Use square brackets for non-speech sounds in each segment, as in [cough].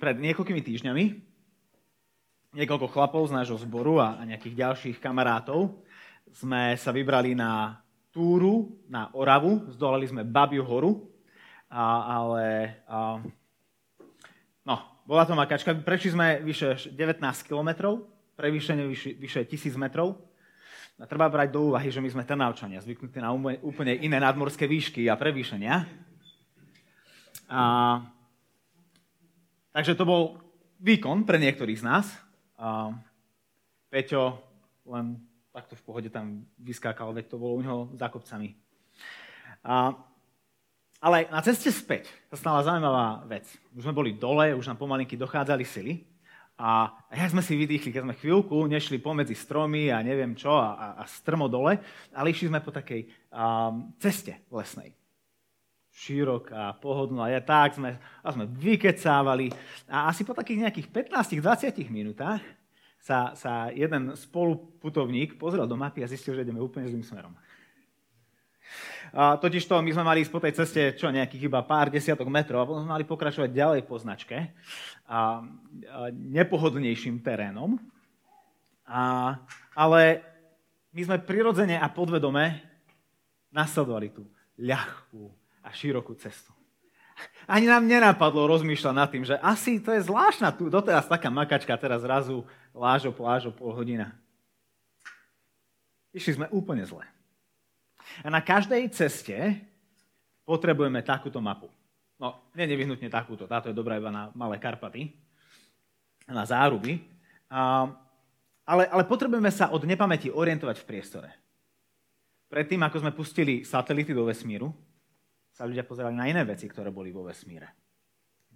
pred niekoľkými týždňami niekoľko chlapov z nášho zboru a, nejakých ďalších kamarátov sme sa vybrali na túru na Oravu, zdolali sme Babiu horu, a, ale a, no, bola to makačka. Prešli sme vyše 19 kilometrov, prevýšenie vyše, vyše 1000 metrov. A treba brať do úvahy, že my sme Trnavčania, zvyknutí na úplne iné nadmorské výšky a prevýšenia. A, takže to bol výkon pre niektorých z nás. A Peťo len takto v pohode tam vyskákal, veď to bolo u neho za kopcami. Ale na ceste späť sa stala zaujímavá vec. Už sme boli dole, už nám pomalinky dochádzali sily. A ja sme si vydýchli, keď sme chvíľku nešli pomedzi stromy a neviem čo a, a, a strmo dole, ale išli sme po takej um, ceste lesnej široká, pohodlná. Ja tak sme, a sme vykecávali a asi po takých nejakých 15-20 minútach sa, sa jeden spoluputovník pozrel do mapy a zistil, že ideme úplne zlým smerom. A totiž to, my sme mali ísť po tej ceste čo, nejakých iba pár desiatok metrov a potom sme mali pokračovať ďalej po značke a, a nepohodlnejším terénom. A, ale my sme prirodzene a podvedome nasledovali tú ľahkú, a širokú cestu. Ani nám nenapadlo rozmýšľať nad tým, že asi to je zvláštna tu doteraz taká makačka, teraz zrazu lážo, plážo, pol hodina. Išli sme úplne zle. A na každej ceste potrebujeme takúto mapu. No, nie nevyhnutne takúto, táto je dobrá iba na malé Karpaty, na záruby. Ale, ale potrebujeme sa od nepamäti orientovať v priestore. Predtým, ako sme pustili satelity do vesmíru, sa ľudia pozerali na iné veci, ktoré boli vo vesmíre.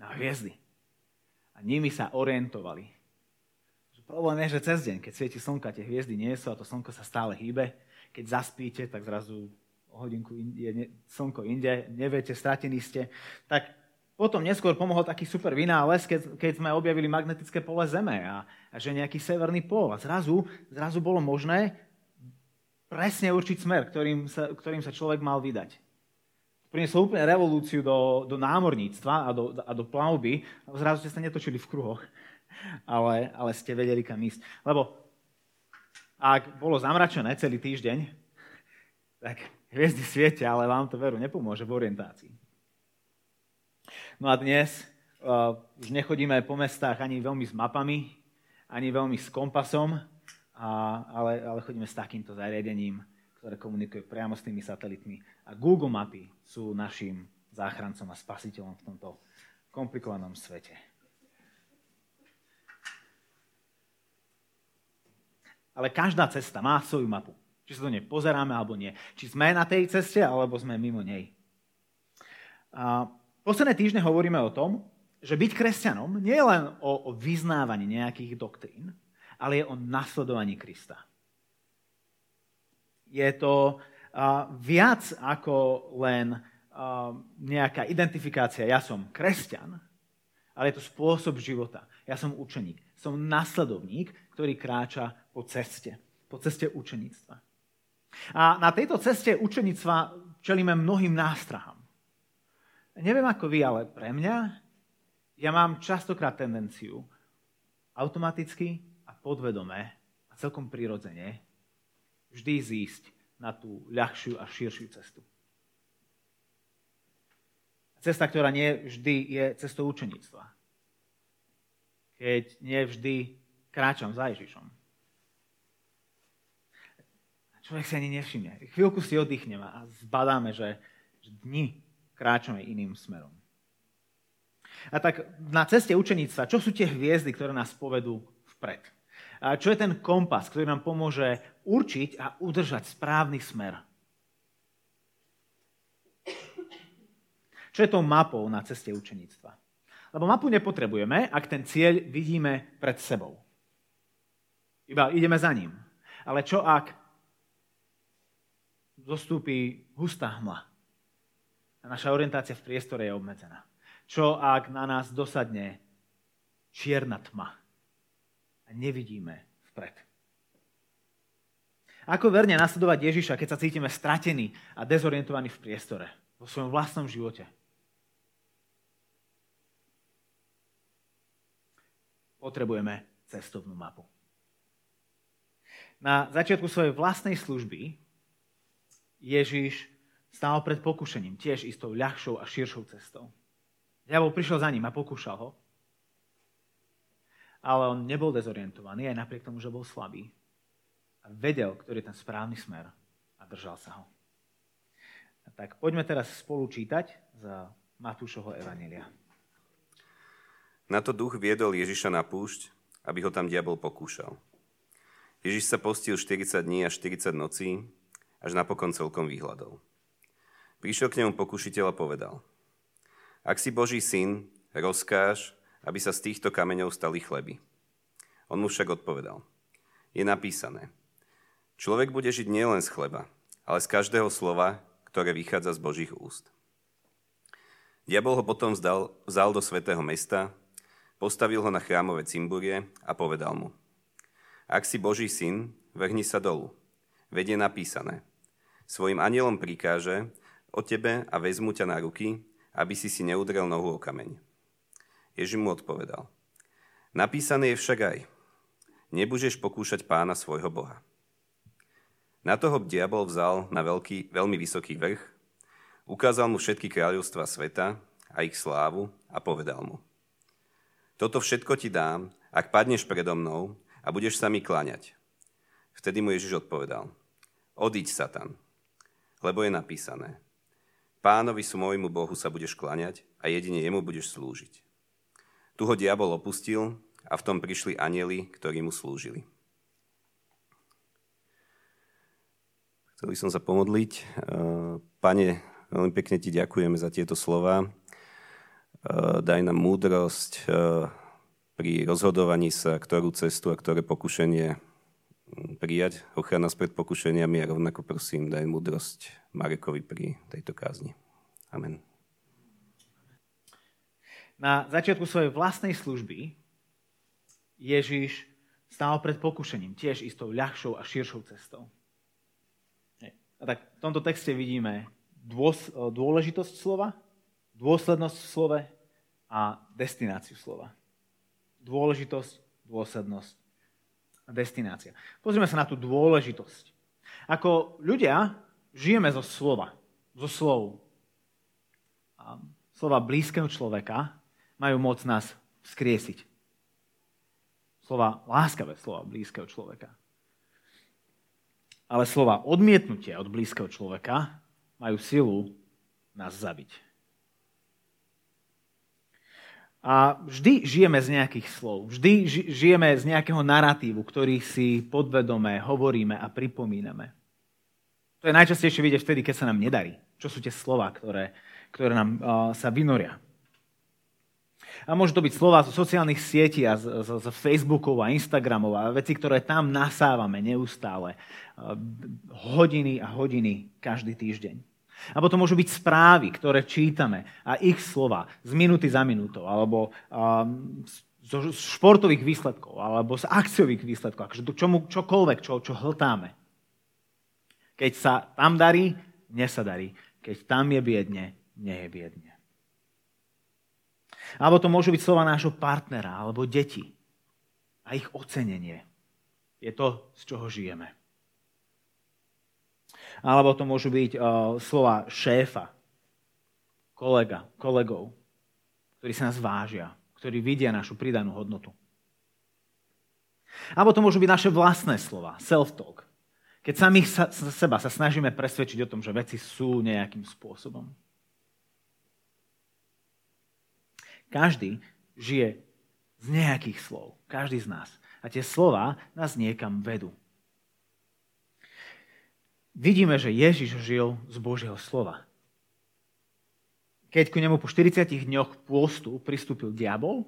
Na hviezdy. A nimi sa orientovali. Problém je, že cez deň, keď svieti slnka, tie hviezdy nie sú a to slnko sa stále hýbe. Keď zaspíte, tak zrazu o hodinku je slnko inde, neviete, stratení ste. Tak potom neskôr pomohol taký super vynález, keď, keď sme objavili magnetické pole Zeme a, a že nejaký severný pól. A zrazu, zrazu bolo možné presne určiť smer, ktorým sa, ktorým sa človek mal vydať priniesol úplne revolúciu do, do námorníctva a do, a do plavby. Zrazu ste sa netočili v kruhoch, ale, ale ste vedeli, kam ísť. Lebo ak bolo zamračené celý týždeň, tak hviezdy svietia, ale vám to veru nepomôže v orientácii. No a dnes uh, už nechodíme po mestách ani veľmi s mapami, ani veľmi s kompasom, a, ale, ale chodíme s takýmto zariadením, ktoré komunikuje priamo s tými satelitmi. A Google mapy sú našim záchrancom a spasiteľom v tomto komplikovanom svete. Ale každá cesta má svoju mapu. Či sa do nej pozeráme, alebo nie. Či sme na tej ceste, alebo sme mimo nej. A posledné týždne hovoríme o tom, že byť kresťanom nie je len o, o vyznávaní nejakých doktrín, ale je o nasledovaní Krista je to viac ako len nejaká identifikácia, ja som kresťan, ale je to spôsob života. Ja som učeník. Som nasledovník, ktorý kráča po ceste. Po ceste učeníctva. A na tejto ceste učeníctva čelíme mnohým nástrahám. Neviem ako vy, ale pre mňa ja mám častokrát tendenciu automaticky a podvedome a celkom prirodzene vždy zísť na tú ľahšiu a širšiu cestu. Cesta, ktorá nie vždy je cestou učeníctva. Keď nie vždy kráčam za Ježišom. Človek si ani nevšimne. Chvíľku si oddychnem a zbadáme, že, dni kráčame iným smerom. A tak na ceste učeníctva, čo sú tie hviezdy, ktoré nás povedú vpred? A čo je ten kompas, ktorý nám pomôže určiť a udržať správny smer. Čo je tou mapou na ceste učeníctva? Lebo mapu nepotrebujeme, ak ten cieľ vidíme pred sebou. Iba ideme za ním. Ale čo ak zostúpi hustá hmla? A naša orientácia v priestore je obmedzená. Čo ak na nás dosadne čierna tma a nevidíme vpred? Ako verne nasledovať Ježiša, keď sa cítime stratení a dezorientovaní v priestore, vo svojom vlastnom živote? potrebujeme cestovnú mapu. Na začiatku svojej vlastnej služby Ježiš stál pred pokušením, tiež istou ľahšou a širšou cestou. Diabol prišiel za ním a pokúšal ho. Ale on nebol dezorientovaný, aj napriek tomu, že bol slabý. A vedel, ktorý je ten správny smer a držal sa ho. Tak poďme teraz spolu čítať z Matúšovho Evanelia. Na to duch viedol Ježiša na púšť, aby ho tam diabol pokúšal. Ježiš sa postil 40 dní a 40 nocí, až napokon celkom vyhľadol. Prišiel k nemu pokušiteľ a povedal, ak si Boží syn, rozkáž, aby sa z týchto kameňov stali chleby. On mu však odpovedal, je napísané, človek bude žiť nielen z chleba, ale z každého slova, ktoré vychádza z Božích úst. Diabol ho potom vzdal, vzal do svetého mesta, postavil ho na chrámové cimburie a povedal mu, ak si Boží syn, vrhni sa dolu. Vedie napísané. Svojim anielom prikáže o tebe a vezmu ťa na ruky, aby si si neudrel nohu o kameň. Ježiš mu odpovedal. Napísané je však aj. Nebudeš pokúšať pána svojho Boha. Na toho diabol vzal na veľký, veľmi vysoký vrch, ukázal mu všetky kráľovstva sveta a ich slávu a povedal mu. Toto všetko ti dám, ak padneš predo mnou a budeš sa mi kláňať. Vtedy mu Ježiš odpovedal. Odiď, Satan, lebo je napísané. Pánovi môjmu Bohu sa budeš kláňať a jedine jemu budeš slúžiť. Tu ho diabol opustil a v tom prišli anieli, ktorí mu slúžili. Chceli som sa pomodliť. Pane, veľmi pekne ti ďakujeme za tieto slova. Eh, daj nám múdrosť eh, pri rozhodovaní sa, ktorú cestu a ktoré pokušenie prijať. Ochrana nás pred pokušeniami a rovnako prosím, daj múdrosť Marekovi pri tejto kázni. Amen. Na začiatku svojej vlastnej služby Ježiš stál pred pokušením, tiež istou ľahšou a širšou cestou. Tak v tomto texte vidíme dôležitosť slova, dôslednosť v slove a destináciu slova. Dôležitosť, dôslednosť a destinácia. Pozrieme sa na tú dôležitosť. Ako ľudia žijeme zo slova, zo slov. A slova blízkeho človeka majú moc nás vzkriesiť. Slova, láskavé slova blízkeho človeka. Ale slova odmietnutia od blízkeho človeka majú silu nás zabiť. A vždy žijeme z nejakých slov, vždy žijeme z nejakého narratívu, ktorý si podvedome hovoríme a pripomíname. To je najčastejšie vidieť vtedy, keď sa nám nedarí. Čo sú tie slova, ktoré, ktoré nám uh, sa vynoria. A môžu to byť slova zo sociálnych sietí a z, z, z Facebookov a Instagramov a veci, ktoré tam nasávame neustále. Uh, hodiny a hodiny každý týždeň. A potom môžu byť správy, ktoré čítame a ich slova z minúty za minútou, alebo um, zo športových výsledkov, alebo z akciových výsledkov, akože čomu, čokoľvek, čo, čo hltáme. Keď sa tam darí, mne. Keď tam je biedne, mne je biedne. Alebo to môžu byť slova nášho partnera, alebo deti. A ich ocenenie. Je to, z čoho žijeme alebo to môžu byť uh, slova šéfa, kolega, kolegov, ktorí sa nás vážia, ktorí vidia našu pridanú hodnotu. Alebo to môžu byť naše vlastné slova, self-talk. Keď samých sa, seba sa snažíme presvedčiť o tom, že veci sú nejakým spôsobom. Každý žije z nejakých slov. Každý z nás. A tie slova nás niekam vedú vidíme, že Ježiš žil z Božieho slova. Keď ku nemu po 40 dňoch pôstu pristúpil diabol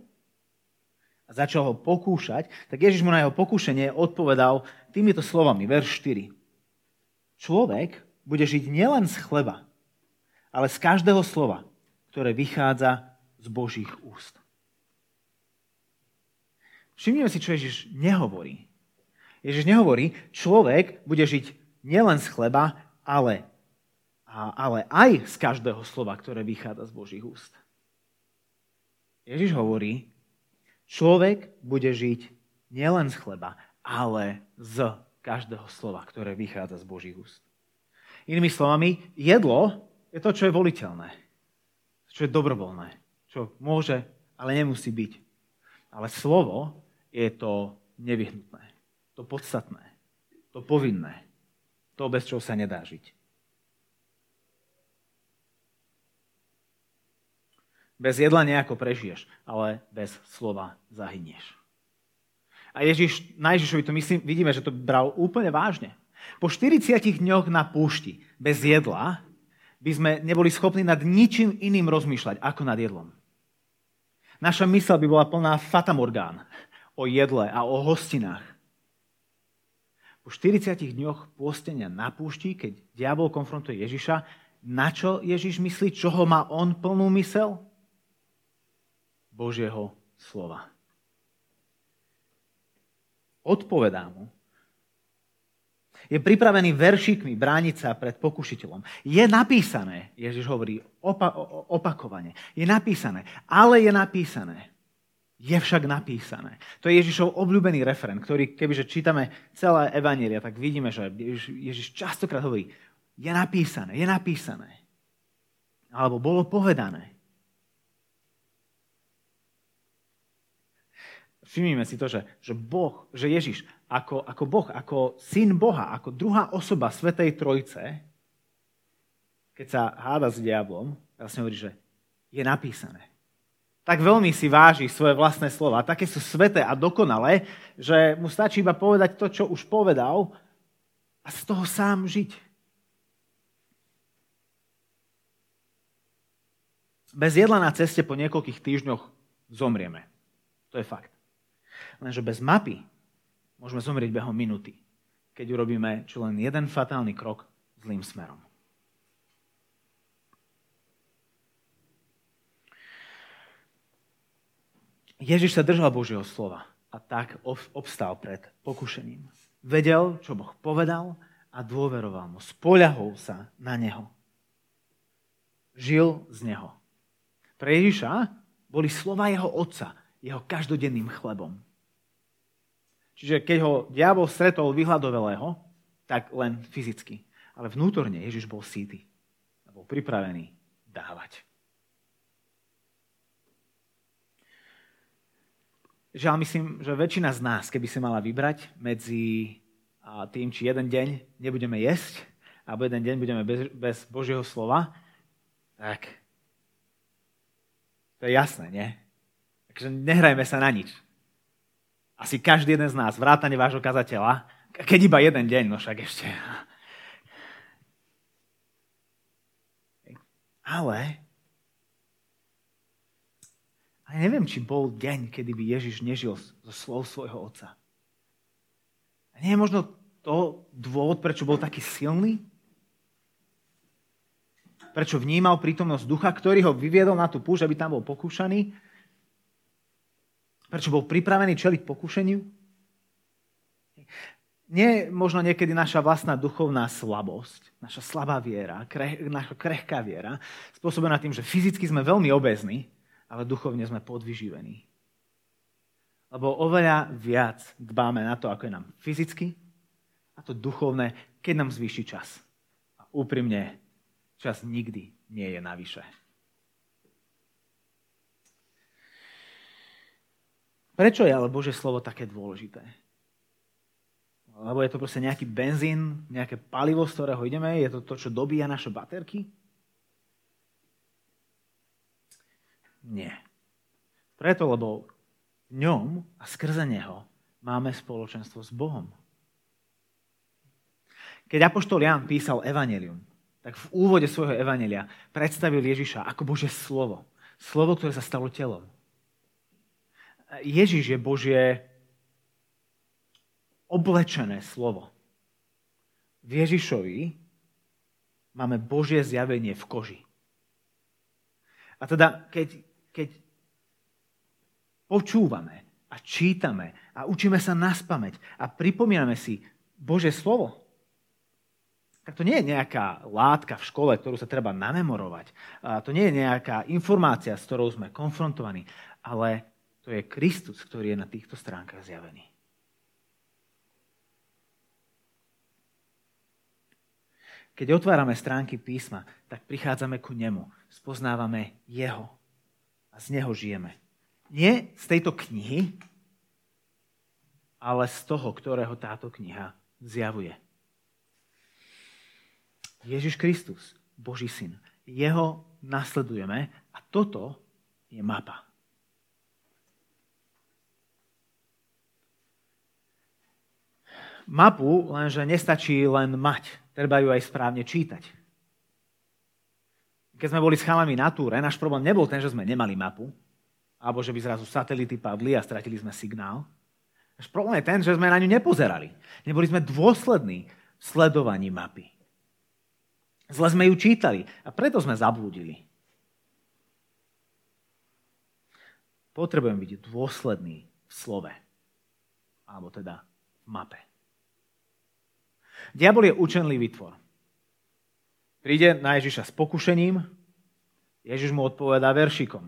a začal ho pokúšať, tak Ježiš mu na jeho pokúšanie odpovedal týmito slovami, verš 4. Človek bude žiť nielen z chleba, ale z každého slova, ktoré vychádza z Božích úst. Všimnime si, čo Ježiš nehovorí. Ježiš nehovorí, človek bude žiť nielen z chleba, ale, ale aj z každého slova, ktoré vychádza z Božích úst. Ježiš hovorí, Človek bude žiť nielen z chleba, ale z každého slova, ktoré vychádza z Božích úst. Inými slovami, jedlo je to, čo je voliteľné, čo je dobrovoľné, čo môže, ale nemusí byť. Ale slovo je to nevyhnutné, to podstatné, to povinné, to bez čoho sa nedá žiť. Bez jedla nejako prežiješ, ale bez slova zahynieš. A Ježiš, na Ježišovi to myslím, vidíme, že to bral úplne vážne. Po 40 dňoch na púšti bez jedla by sme neboli schopní nad ničím iným rozmýšľať ako nad jedlom. Naša mysl by bola plná fatamorgán o jedle a o hostinách. Po 40 dňoch pôstenia na púšti, keď diabol konfrontuje Ježiša, na čo Ježiš myslí, čoho má on plnú mysel? Božieho slova. Odpovedá mu. Je pripravený veršikmi brániť sa pred pokušiteľom. Je napísané, Ježiš hovorí opa- opakovane, je napísané, ale je napísané. Je však napísané. To je Ježišov obľúbený referent, ktorý, kebyže čítame celé evanielia, tak vidíme, že Ježiš, častokrát hovorí, je napísané, je napísané. Alebo bolo povedané. Všimnime si to, že, že Boh, že Ježiš ako, ako Boh, ako syn Boha, ako druhá osoba Svetej Trojce, keď sa háda s diablom, vlastne hovorí, že je napísané. Tak veľmi si váži svoje vlastné slova, také sú sveté a dokonalé, že mu stačí iba povedať to, čo už povedal a z toho sám žiť. Bez jedla na ceste po niekoľkých týždňoch zomrieme. To je fakt. Lenže bez mapy môžeme zomrieť behom minuty, keď urobíme čo len jeden fatálny krok zlým smerom. Ježiš sa držal Božieho slova a tak obstal pred pokušením. Vedel, čo Boh povedal a dôveroval mu. Spoľahol sa na Neho. Žil z Neho. Pre Ježiša boli slova jeho otca, jeho každodenným chlebom. Čiže keď ho diabol stretol vyhľadovelého, tak len fyzicky. Ale vnútorne Ježiš bol síty a bol pripravený dávať. Žiaľ, myslím, že väčšina z nás, keby si mala vybrať medzi tým, či jeden deň nebudeme jesť, alebo jeden deň budeme bez, bez Božieho slova, tak to je jasné, nie? Takže nehrajme sa na nič. Asi každý jeden z nás, vrátane vášho kazateľa, keď iba jeden deň, no však ešte. Ale, ale neviem, či bol deň, kedy by Ježiš nežil zo slov svojho otca. A nie je možno to dôvod, prečo bol taký silný? Prečo vnímal prítomnosť ducha, ktorý ho vyviedol na tú púž, aby tam bol pokúšaný? Prečo bol pripravený čeliť pokušeniu? Nie možno niekedy naša vlastná duchovná slabosť, naša slabá viera, kreh, naša krehká viera, spôsobená tým, že fyzicky sme veľmi obezní, ale duchovne sme podvyživení. Lebo oveľa viac dbáme na to, ako je nám fyzicky, a to duchovné, keď nám zvýši čas. A úprimne, čas nikdy nie je navyše. Prečo je ale Bože slovo také dôležité? Lebo je to proste nejaký benzín, nejaké palivo, z ktorého ideme? Je to to, čo dobíja naše baterky? Nie. Preto, lebo v ňom a skrze neho máme spoločenstvo s Bohom. Keď Apoštol Jan písal Evangelium, tak v úvode svojho Evangelia predstavil Ježiša ako Bože slovo. Slovo, ktoré sa stalo telom. Ježiš je Božie oblečené slovo. V Ježišovi máme Božie zjavenie v koži. A teda, keď, keď počúvame a čítame a učíme sa na spameť a pripomíname si Bože slovo, tak to nie je nejaká látka v škole, ktorú sa treba namemorovať. A to nie je nejaká informácia, s ktorou sme konfrontovaní, ale To je Kristus, ktorý je na týchto stránkach zjavený. Keď otvárame stránky písma, tak prichádzame ku nemu, spoznávame jeho a z neho žijeme. Nie z tejto knihy, ale z toho, ktorého táto kniha zjavuje. Ježiš Kristus, Boží syn. Jeho nasledujeme a toto je mapa. Mapu lenže nestačí len mať treba ju aj správne čítať. Keď sme boli s chalami na túre, náš problém nebol ten, že sme nemali mapu, alebo že by zrazu satelity padli a stratili sme signál. Náš problém je ten, že sme na ňu nepozerali. Neboli sme dôslední v sledovaní mapy. Zle sme ju čítali a preto sme zablúdili. Potrebujem byť dôsledný v slove. Alebo teda v mape. Diabol je učenlivý tvor. Príde na Ježiša s pokušením, Ježiš mu odpovedá veršikom.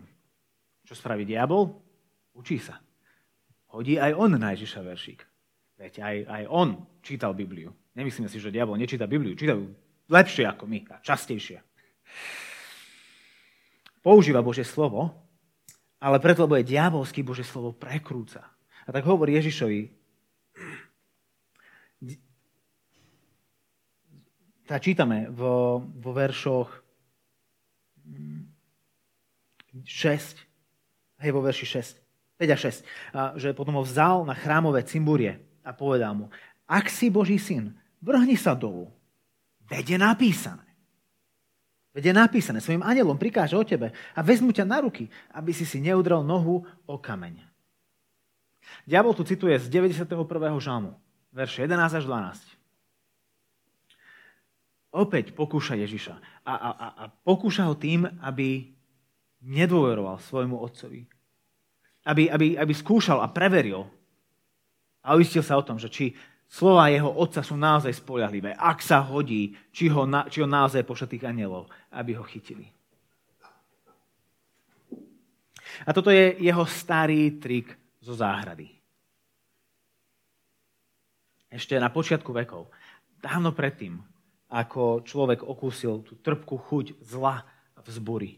Čo spraví diabol? Učí sa. Hodí aj on na Ježiša veršík. Veď aj, aj on čítal Bibliu. Nemyslíme si, že diabol nečíta Bibliu. Čítajú lepšie ako my a častejšie. Používa Bože slovo, ale preto, lebo je diabolský, Bože slovo prekrúca. A tak hovorí Ježišovi, tá čítame vo, vo veršoch 6, hej, vo verši 6, 5 a 6, a, že potom ho vzal na chrámové cimburie a povedal mu, ak si Boží syn, vrhni sa dolu. Veď je napísané. Veď je napísané, svojim anielom prikáže o tebe a vezmu ťa na ruky, aby si si neudrel nohu o kameň. Diabol tu cituje z 91. žalmu, verše 11 až 12 opäť pokúša Ježiša. A, a, a, a pokúša ho tým, aby nedôveroval svojmu otcovi. Aby, aby, aby skúšal a preveril a uistil sa o tom, že či slova jeho otca sú naozaj spolahlivé. Ak sa hodí, či ho, na, či ho naozaj pošle tých anielov, aby ho chytili. A toto je jeho starý trik zo záhrady. Ešte na počiatku vekov, dávno predtým, ako človek okúsil tú trpkú chuť zla v zburi.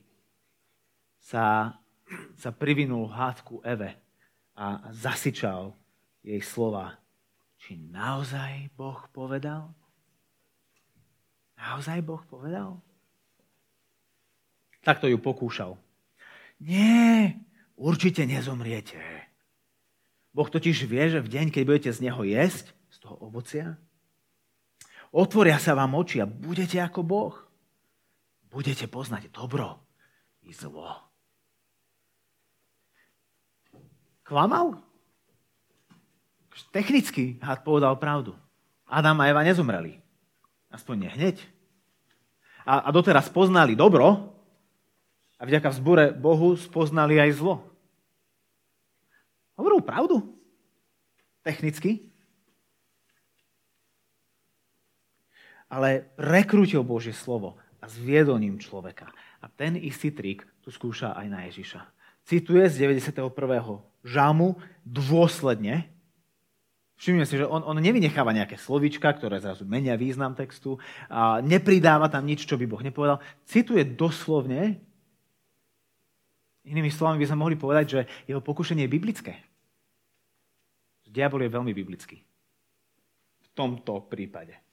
Sa, sa privinul hádku Eve a zasičal jej slova. Či naozaj Boh povedal? Naozaj Boh povedal? Takto ju pokúšal. Nie, určite nezomriete. Boh totiž vie, že v deň, keď budete z neho jesť, z toho ovocia, Otvoria sa vám oči a budete ako Boh. Budete poznať dobro i zlo. Klamal? Technicky had povedal pravdu. Adam a Eva nezomreli. Aspoň nie hneď. A, a doteraz poznali dobro a vďaka vzbure Bohu spoznali aj zlo. Hovoril pravdu. Technicky. Ale prekrútil Božie slovo a zviedol ním človeka. A ten istý trik tu skúša aj na Ježiša. Cituje z 91. žalmu dôsledne. Všimne si, že on, on nevynecháva nejaké slovička, ktoré zrazu menia význam textu, a nepridáva tam nič, čo by Boh nepovedal. Cituje doslovne, inými slovami by sme mohli povedať, že jeho pokušenie je biblické. Diabol je veľmi biblický. V tomto prípade.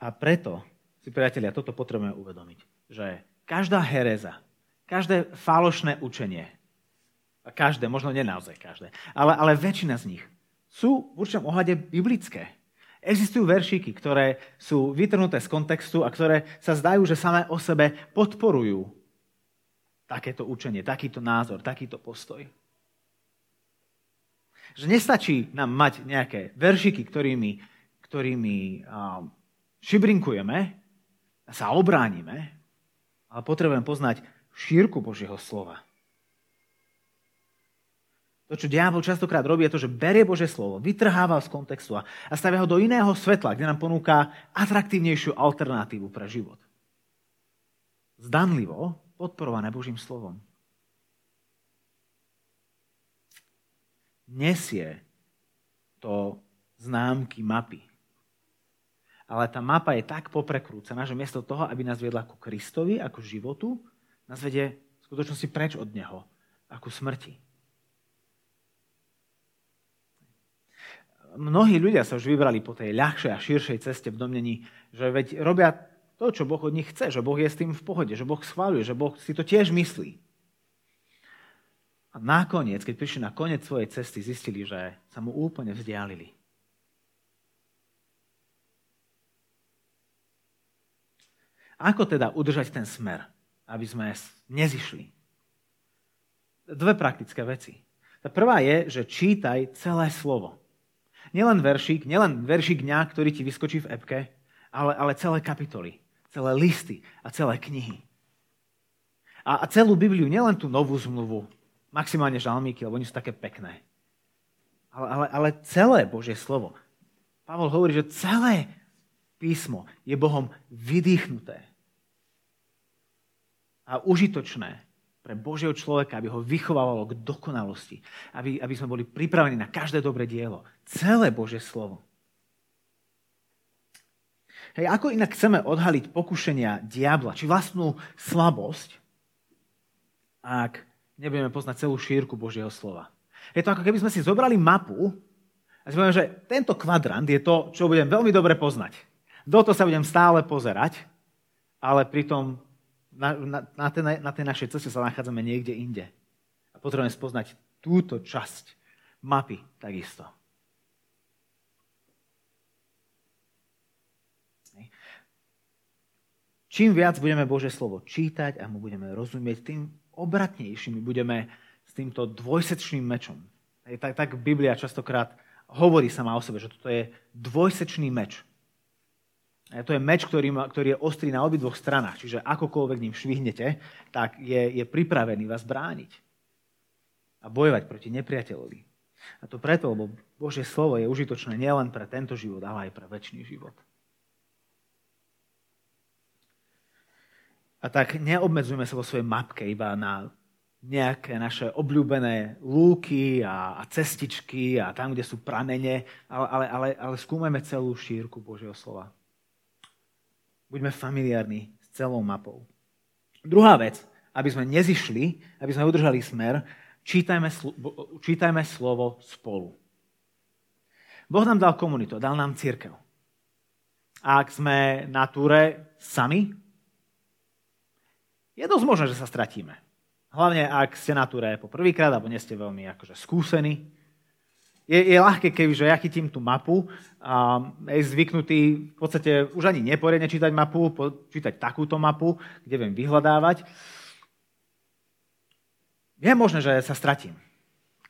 A preto si, priatelia, toto potrebujeme uvedomiť, že každá hereza, každé falošné učenie, a každé, možno nie naozaj každé, ale, ale väčšina z nich sú v určitom ohľade biblické. Existujú veršíky, ktoré sú vytrhnuté z kontextu a ktoré sa zdajú, že samé o sebe podporujú takéto učenie, takýto názor, takýto postoj. Že nestačí nám mať nejaké veršiky, ktorými, ktorými šibrinkujeme, sa obránime, ale potrebujem poznať šírku Božieho slova. To, čo diabol častokrát robí, je to, že berie Božie slovo, vytrháva z kontextu a stavia ho do iného svetla, kde nám ponúka atraktívnejšiu alternatívu pre život. Zdanlivo podporované Božím slovom. Nesie to známky mapy ale tá mapa je tak poprekrúcená, že miesto toho, aby nás viedla ku Kristovi, ako životu, nás vedie v skutočnosti preč od Neho, ako smrti. Mnohí ľudia sa už vybrali po tej ľahšej a širšej ceste v domnení, že veď robia to, čo Boh od nich chce, že Boh je s tým v pohode, že Boh schváľuje, že Boh si to tiež myslí. A nakoniec, keď prišli na koniec svojej cesty, zistili, že sa mu úplne vzdialili. Ako teda udržať ten smer, aby sme nezišli? Dve praktické veci. Tá prvá je, že čítaj celé slovo. Nielen veršík, nielen veršík dňa, ktorý ti vyskočí v epke, ale, ale celé kapitoly, celé listy a celé knihy. A, a celú Bibliu, nielen tú novú zmluvu, maximálne žalmíky, lebo oni sú také pekné. Ale, ale, ale celé Božie slovo. Pavol hovorí, že celé písmo je Bohom vydýchnuté a užitočné pre Božieho človeka, aby ho vychovávalo k dokonalosti, aby, aby sme boli pripravení na každé dobré dielo. Celé Božie slovo. Hej, ako inak chceme odhaliť pokušenia diabla, či vlastnú slabosť, ak nebudeme poznať celú šírku Božieho slova. Je to ako keby sme si zobrali mapu a si povedali, že tento kvadrant je to, čo budem veľmi dobre poznať. Do toho sa budem stále pozerať, ale pritom na, na, na, tej, na tej našej ceste sa nachádzame niekde inde. A potrebujeme spoznať túto časť mapy takisto. Čím viac budeme Bože slovo čítať a mu budeme rozumieť, tým obratnejšími budeme s týmto dvojsečným mečom. Tak, tak Biblia častokrát hovorí sama o sebe, že toto je dvojsečný meč. A to je meč, ktorý, má, ktorý je ostrý na obidvoch stranách, čiže akokoľvek ním švihnete, tak je, je pripravený vás brániť a bojovať proti nepriateľovi. A to preto, lebo Božie slovo je užitočné nielen pre tento život, ale aj pre väčší život. A tak neobmedzujeme sa vo svojej mapke iba na nejaké naše obľúbené lúky a, a cestičky a tam, kde sú pramene, ale, ale, ale, ale skúmajme celú šírku Božieho slova. Buďme familiárni s celou mapou. Druhá vec, aby sme nezišli, aby sme udržali smer, čítajme, čítajme slovo spolu. Boh nám dal komunitu, dal nám církev. A ak sme na túre sami, je dosť možné, že sa stratíme. Hlavne ak ste na túre po prvýkrát, alebo nie ste veľmi akože skúsení, je, je ľahké, kebyže ja chytím tú mapu a je zvyknutý v podstate už ani neporiadne čítať mapu, čítať takúto mapu, kde viem vyhľadávať. Je možné, že sa stratím.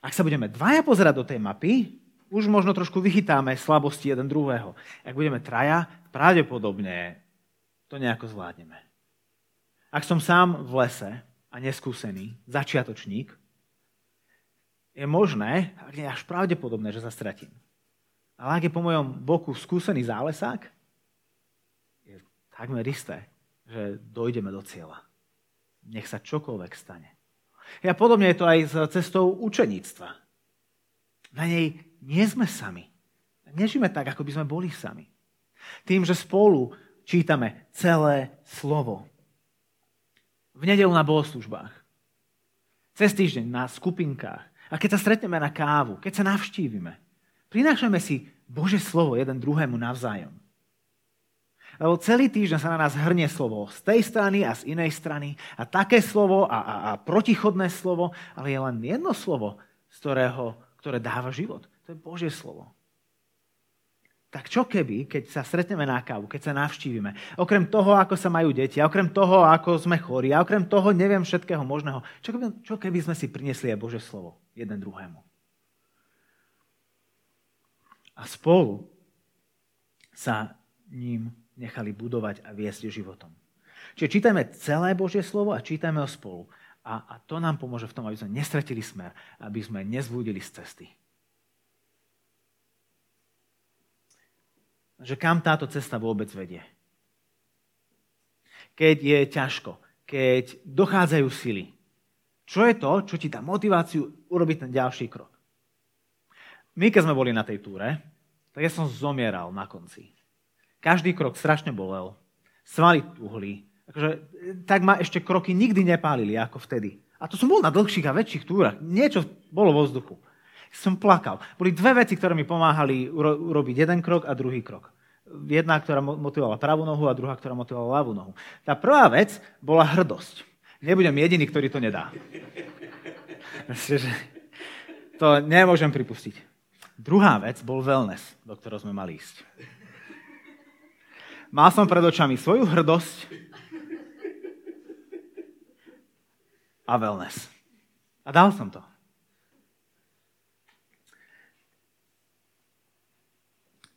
Ak sa budeme dvaja pozerať do tej mapy, už možno trošku vychytáme slabosti jeden druhého. Ak budeme traja, pravdepodobne to nejako zvládneme. Ak som sám v lese a neskúsený, začiatočník, je možné, nie až pravdepodobné, že sa stratím. Ale ak je po mojom boku skúsený zálesák, je takmer isté, že dojdeme do cieľa. Nech sa čokoľvek stane. A podobne je to aj s cestou učeníctva. Na nej nie sme sami. Nežíme tak, ako by sme boli sami. Tým, že spolu čítame celé slovo. V nedelu na bohoslužbách. Cez týždeň na skupinkách a keď sa stretneme na kávu, keď sa navštívime, prinášame si Bože slovo jeden druhému navzájom. Lebo celý týždeň sa na nás hrnie slovo z tej strany a z inej strany a také slovo a, a, a protichodné slovo, ale je len jedno slovo, z ktorého, ktoré dáva život. To je Božie slovo. Tak čo keby, keď sa stretneme na kávu, keď sa navštívime, okrem toho, ako sa majú deti, okrem toho, ako sme chorí, a okrem toho, neviem všetkého možného, čo keby, čo keby sme si priniesli aj Bože slovo jeden druhému? A spolu sa ním nechali budovať a viesť životom. Čiže čítajme celé Božie slovo a čítajme ho spolu. A, a to nám pomôže v tom, aby sme nestratili smer, aby sme nezvúdili z cesty. Že kam táto cesta vôbec vedie. Keď je ťažko, keď dochádzajú sily. Čo je to, čo ti dá motiváciu urobiť ten ďalší krok? My, keď sme boli na tej túre, tak ja som zomieral na konci. Každý krok strašne bolel. Svaly tuhli. Takže, tak ma ešte kroky nikdy nepálili ako vtedy. A to som bol na dlhších a väčších túrach. Niečo bolo vo vzduchu. Som plakal. Boli dve veci, ktoré mi pomáhali urobiť jeden krok a druhý krok. Jedna, ktorá motivovala pravú nohu a druhá, ktorá motivovala ľavú nohu. Tá prvá vec bola hrdosť. Nebudem jediný, ktorý to nedá. To nemôžem pripustiť. Druhá vec bol wellness, do ktorého sme mali ísť. Mal som pred očami svoju hrdosť a wellness. A dal som to.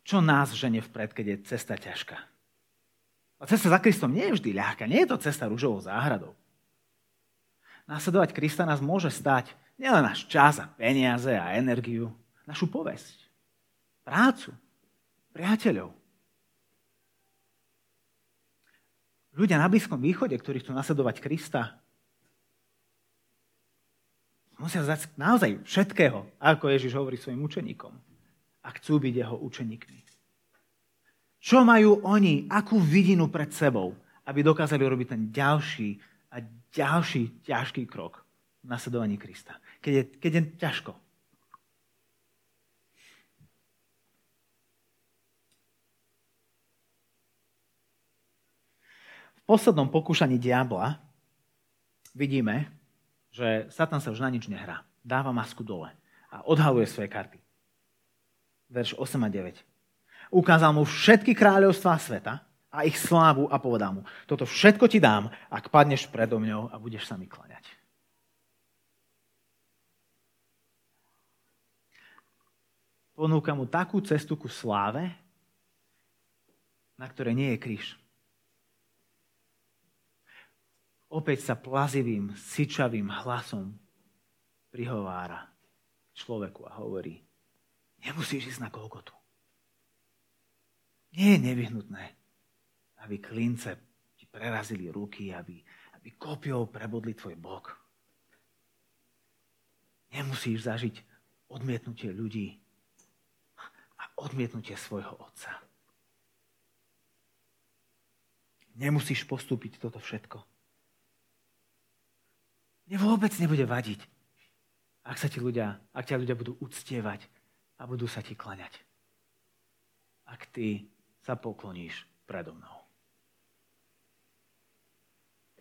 Čo nás žene vpred, keď je cesta ťažká? A cesta za Kristom nie je vždy ľahká. Nie je to cesta rúžovou záhradou. Následovať Krista nás môže stať nielen náš čas a peniaze a energiu, našu povesť, prácu, priateľov. Ľudia na Blízkom východe, ktorí chcú nasledovať Krista, musia zdať naozaj všetkého, ako Ježiš hovorí svojim učeníkom, a chcú byť jeho učeníkmi. Čo majú oni, akú vidinu pred sebou, aby dokázali robiť ten ďalší a ďalší ťažký krok v nasledovaní Krista. Keď je, keď je ťažko. V poslednom pokúšaní diabla vidíme, že Satan sa už na nič nehrá. Dáva masku dole a odhaluje svoje karty. Verš 8 a 9. Ukázal mu všetky kráľovstvá sveta a ich slávu a povedal mu, toto všetko ti dám, ak padneš predo mňou a budeš sa mi klaňať. ponúka mu takú cestu ku sláve, na ktorej nie je kríž. Opäť sa plazivým, syčavým hlasom prihovára človeku a hovorí, nemusíš ísť na Golgotu. Nie je nevyhnutné, aby klince ti prerazili ruky, aby, aby kopiou prebodli tvoj bok. Nemusíš zažiť odmietnutie ľudí, odmietnutie svojho otca. Nemusíš postúpiť toto všetko. Mne vôbec nebude vadiť, ak sa ti ľudia, ak ťa ľudia budú uctievať a budú sa ti klaňať. Ak ty sa pokloníš predo mnou.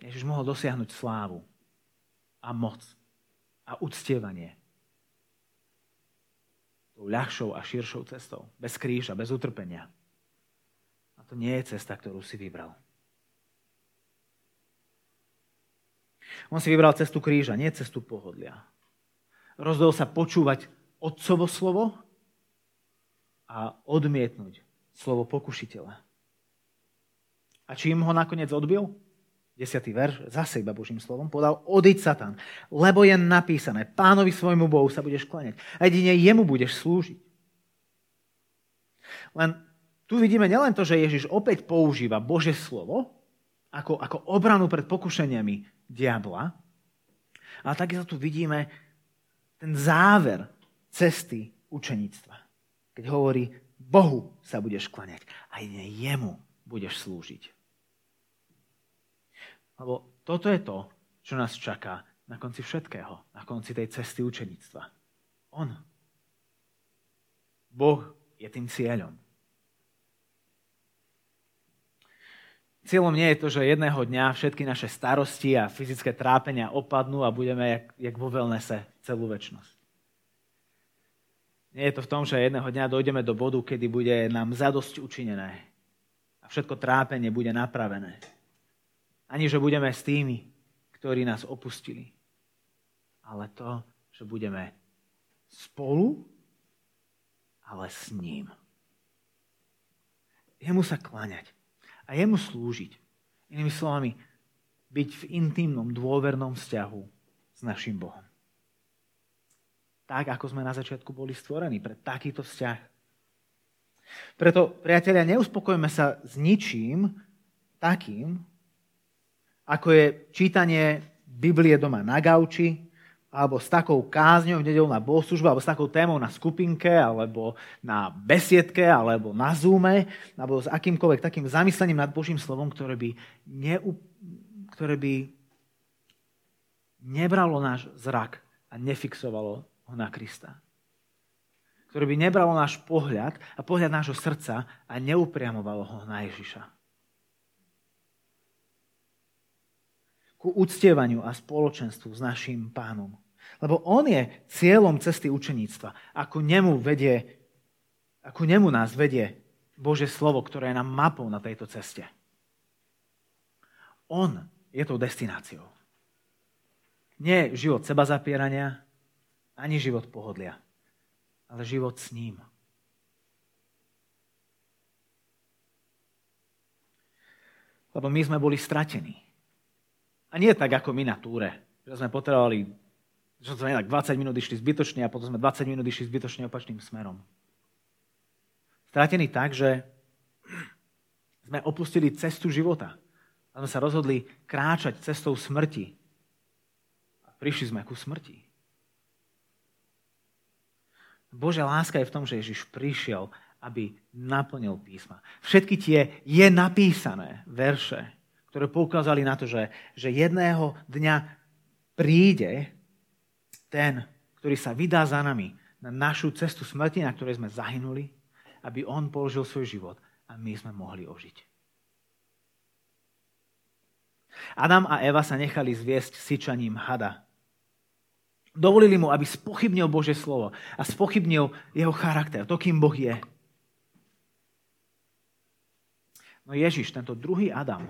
Ježiš mohol dosiahnuť slávu a moc a uctievanie tou ľahšou a širšou cestou. Bez kríža, bez utrpenia. A to nie je cesta, ktorú si vybral. On si vybral cestu kríža, nie cestu pohodlia. Rozdol sa počúvať otcovo slovo a odmietnúť slovo pokušiteľa. A čím ho nakoniec odbil? 10. verš, zase iba Božím slovom, povedal, odiď Satan, lebo je napísané, pánovi svojmu Bohu sa budeš klaňať a jedine jemu budeš slúžiť. Len tu vidíme nielen to, že Ježiš opäť používa Bože slovo ako, ako obranu pred pokušeniami diabla, ale takisto tu vidíme ten záver cesty učeníctva. Keď hovorí, Bohu sa budeš klaňať a jedine jemu budeš slúžiť. Lebo toto je to, čo nás čaká na konci všetkého, na konci tej cesty učeníctva. On. Boh je tým cieľom. Cieľom nie je to, že jedného dňa všetky naše starosti a fyzické trápenia opadnú a budeme jak, jak vo wellnesse celú väčnosť. Nie je to v tom, že jedného dňa dojdeme do bodu, kedy bude nám zadosť učinené a všetko trápenie bude napravené ani že budeme s tými, ktorí nás opustili. Ale to, že budeme spolu, ale s ním. Jemu sa kláňať a jemu slúžiť. Inými slovami, byť v intimnom, dôvernom vzťahu s našim Bohom. Tak, ako sme na začiatku boli stvorení pre takýto vzťah. Preto, priatelia, neuspokojme sa s ničím takým, ako je čítanie Biblie doma na gauči, alebo s takou kázňou v nedelu na bohoslužbu, alebo s takou témou na skupinke, alebo na besiedke, alebo na Zoome, alebo s akýmkoľvek takým zamyslením nad Božím slovom, ktoré by, neu, ktoré by nebralo náš zrak a nefixovalo ho na Krista. Ktoré by nebralo náš pohľad a pohľad nášho srdca a neupriamovalo ho na Ježiša. Ku uctievaniu a spoločenstvu s našim pánom. Lebo on je cieľom cesty učeníctva. Ako nemu, vedie, ako nemu nás vedie Bože slovo, ktoré je nám mapou na tejto ceste. On je tou destináciou. Nie život seba zapierania, ani život pohodlia, ale život s ním. Lebo my sme boli stratení. A nie tak, ako my na túre. Že sme potrebovali, že sme 20 minút išli zbytočne a potom sme 20 minút išli zbytočne opačným smerom. Stratení tak, že [clears throat] sme opustili cestu života. A sme sa rozhodli kráčať cestou smrti. A prišli sme ku smrti. Božia láska je v tom, že Ježiš prišiel, aby naplnil písma. Všetky tie je napísané verše, ktoré poukázali na to, že, že jedného dňa príde ten, ktorý sa vydá za nami na našu cestu smrti, na ktorej sme zahynuli, aby on položil svoj život a my sme mohli ožiť. Adam a Eva sa nechali zviesť syčaním hada. Dovolili mu, aby spochybnil Bože slovo a spochybnil jeho charakter, to, kým Boh je. No Ježiš, tento druhý Adam,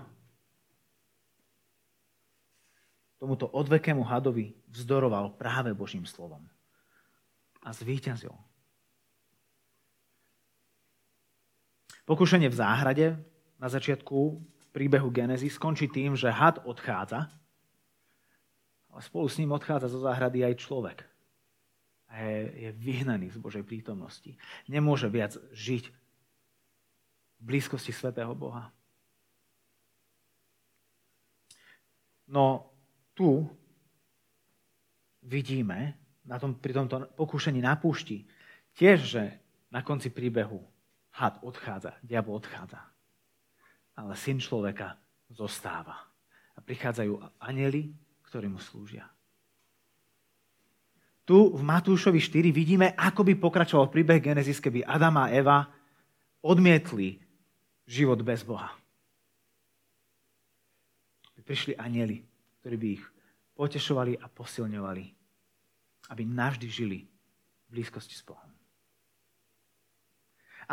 tomuto odvekému hadovi vzdoroval práve Božím slovom. A zvíťazil. Pokušenie v záhrade na začiatku príbehu Genezy skončí tým, že had odchádza ale spolu s ním odchádza zo záhrady aj človek. A je, je vyhnaný z Božej prítomnosti. Nemôže viac žiť v blízkosti svetého Boha. No tu vidíme na tom, pri tomto pokúšení na púšti tiež, že na konci príbehu had odchádza, diabol odchádza. Ale syn človeka zostáva. A prichádzajú anieli ktorí mu slúžia. Tu v Matúšovi 4 vidíme, ako by pokračoval príbeh Genesis, keby Adam a Eva odmietli život bez Boha. By prišli anieli, ktorí by ich potešovali a posilňovali, aby navždy žili v blízkosti s Bohom.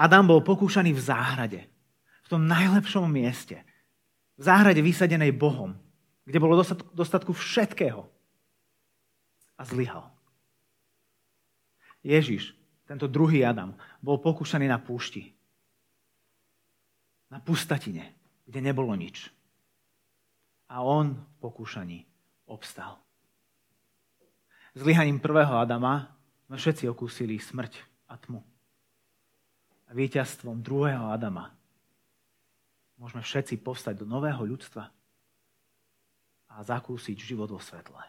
Adam bol pokúšaný v záhrade, v tom najlepšom mieste, v záhrade vysadenej Bohom, kde bolo dostatku všetkého. A zlyhal. Ježiš, tento druhý Adam, bol pokúšaný na púšti. Na pustatine, kde nebolo nič. A on v pokúšaní obstal. Zlyhaním prvého Adama sme všetci okúsili smrť a tmu. A víťazstvom druhého Adama môžeme všetci povstať do nového ľudstva, a zakúsiť život vo svetle.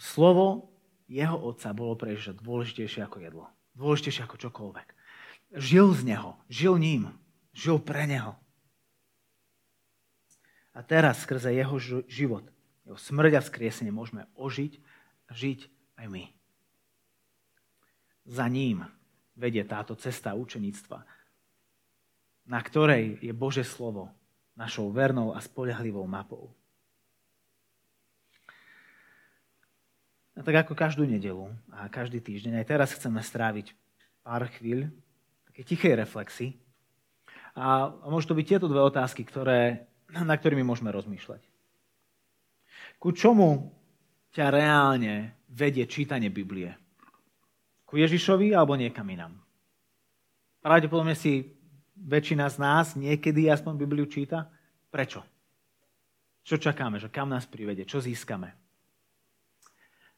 Slovo jeho otca bolo pre Ježiša dôležitejšie ako jedlo. Dôležitejšie ako čokoľvek. Žil z neho, žil ním, žil pre neho. A teraz skrze jeho život, jeho smrť a vzkriesenie môžeme ožiť a žiť aj my. Za ním vedie táto cesta učeníctva, na ktorej je Bože slovo našou vernou a spoľahlivou mapou. A tak ako každú nedelu a každý týždeň, aj teraz chceme stráviť pár chvíľ také tichej reflexy. A, a môžu to byť tieto dve otázky, ktoré, na ktorými môžeme rozmýšľať. Ku čomu ťa reálne vedie čítanie Biblie? Ku Ježišovi alebo niekam inám? Pravdepodobne si väčšina z nás niekedy aspoň Bibliu číta. Prečo? Čo čakáme, že kam nás privede, čo získame?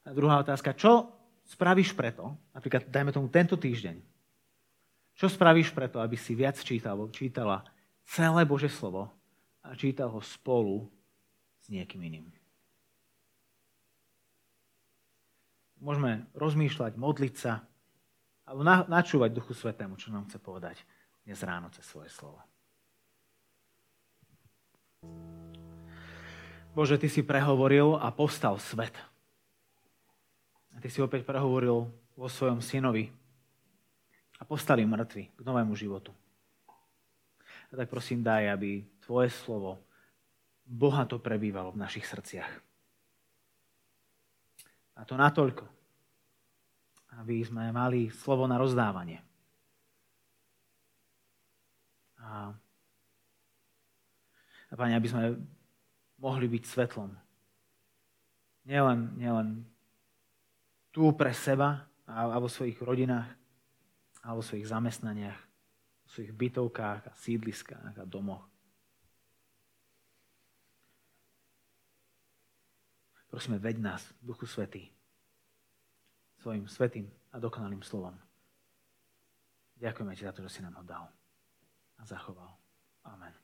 A druhá otázka, čo spravíš preto, napríklad dajme tomu tento týždeň, čo spravíš preto, aby si viac čítal, čítala celé Bože slovo a čítal ho spolu s niekým iným? môžeme rozmýšľať, modliť sa, alebo na, načúvať Duchu Svetému, čo nám chce povedať dnes ráno cez svoje slovo. Bože, Ty si prehovoril a postal svet. A Ty si opäť prehovoril vo svojom synovi a postali mŕtvi k novému životu. A tak prosím daj, aby Tvoje slovo bohato prebývalo v našich srdciach. A to natoľko, aby sme mali slovo na rozdávanie. A, a Pane, aby sme mohli byť svetlom. Nielen, nielen tu pre seba a, a vo svojich rodinách, a vo svojich zamestnaniach, vo svojich bytovkách a sídliskách a domoch. Prosíme, veď nás, Duchu Svetý, svojim svetým a dokonalým slovom. Ďakujeme ti za to, že si nám ho dal zachoval. Amen.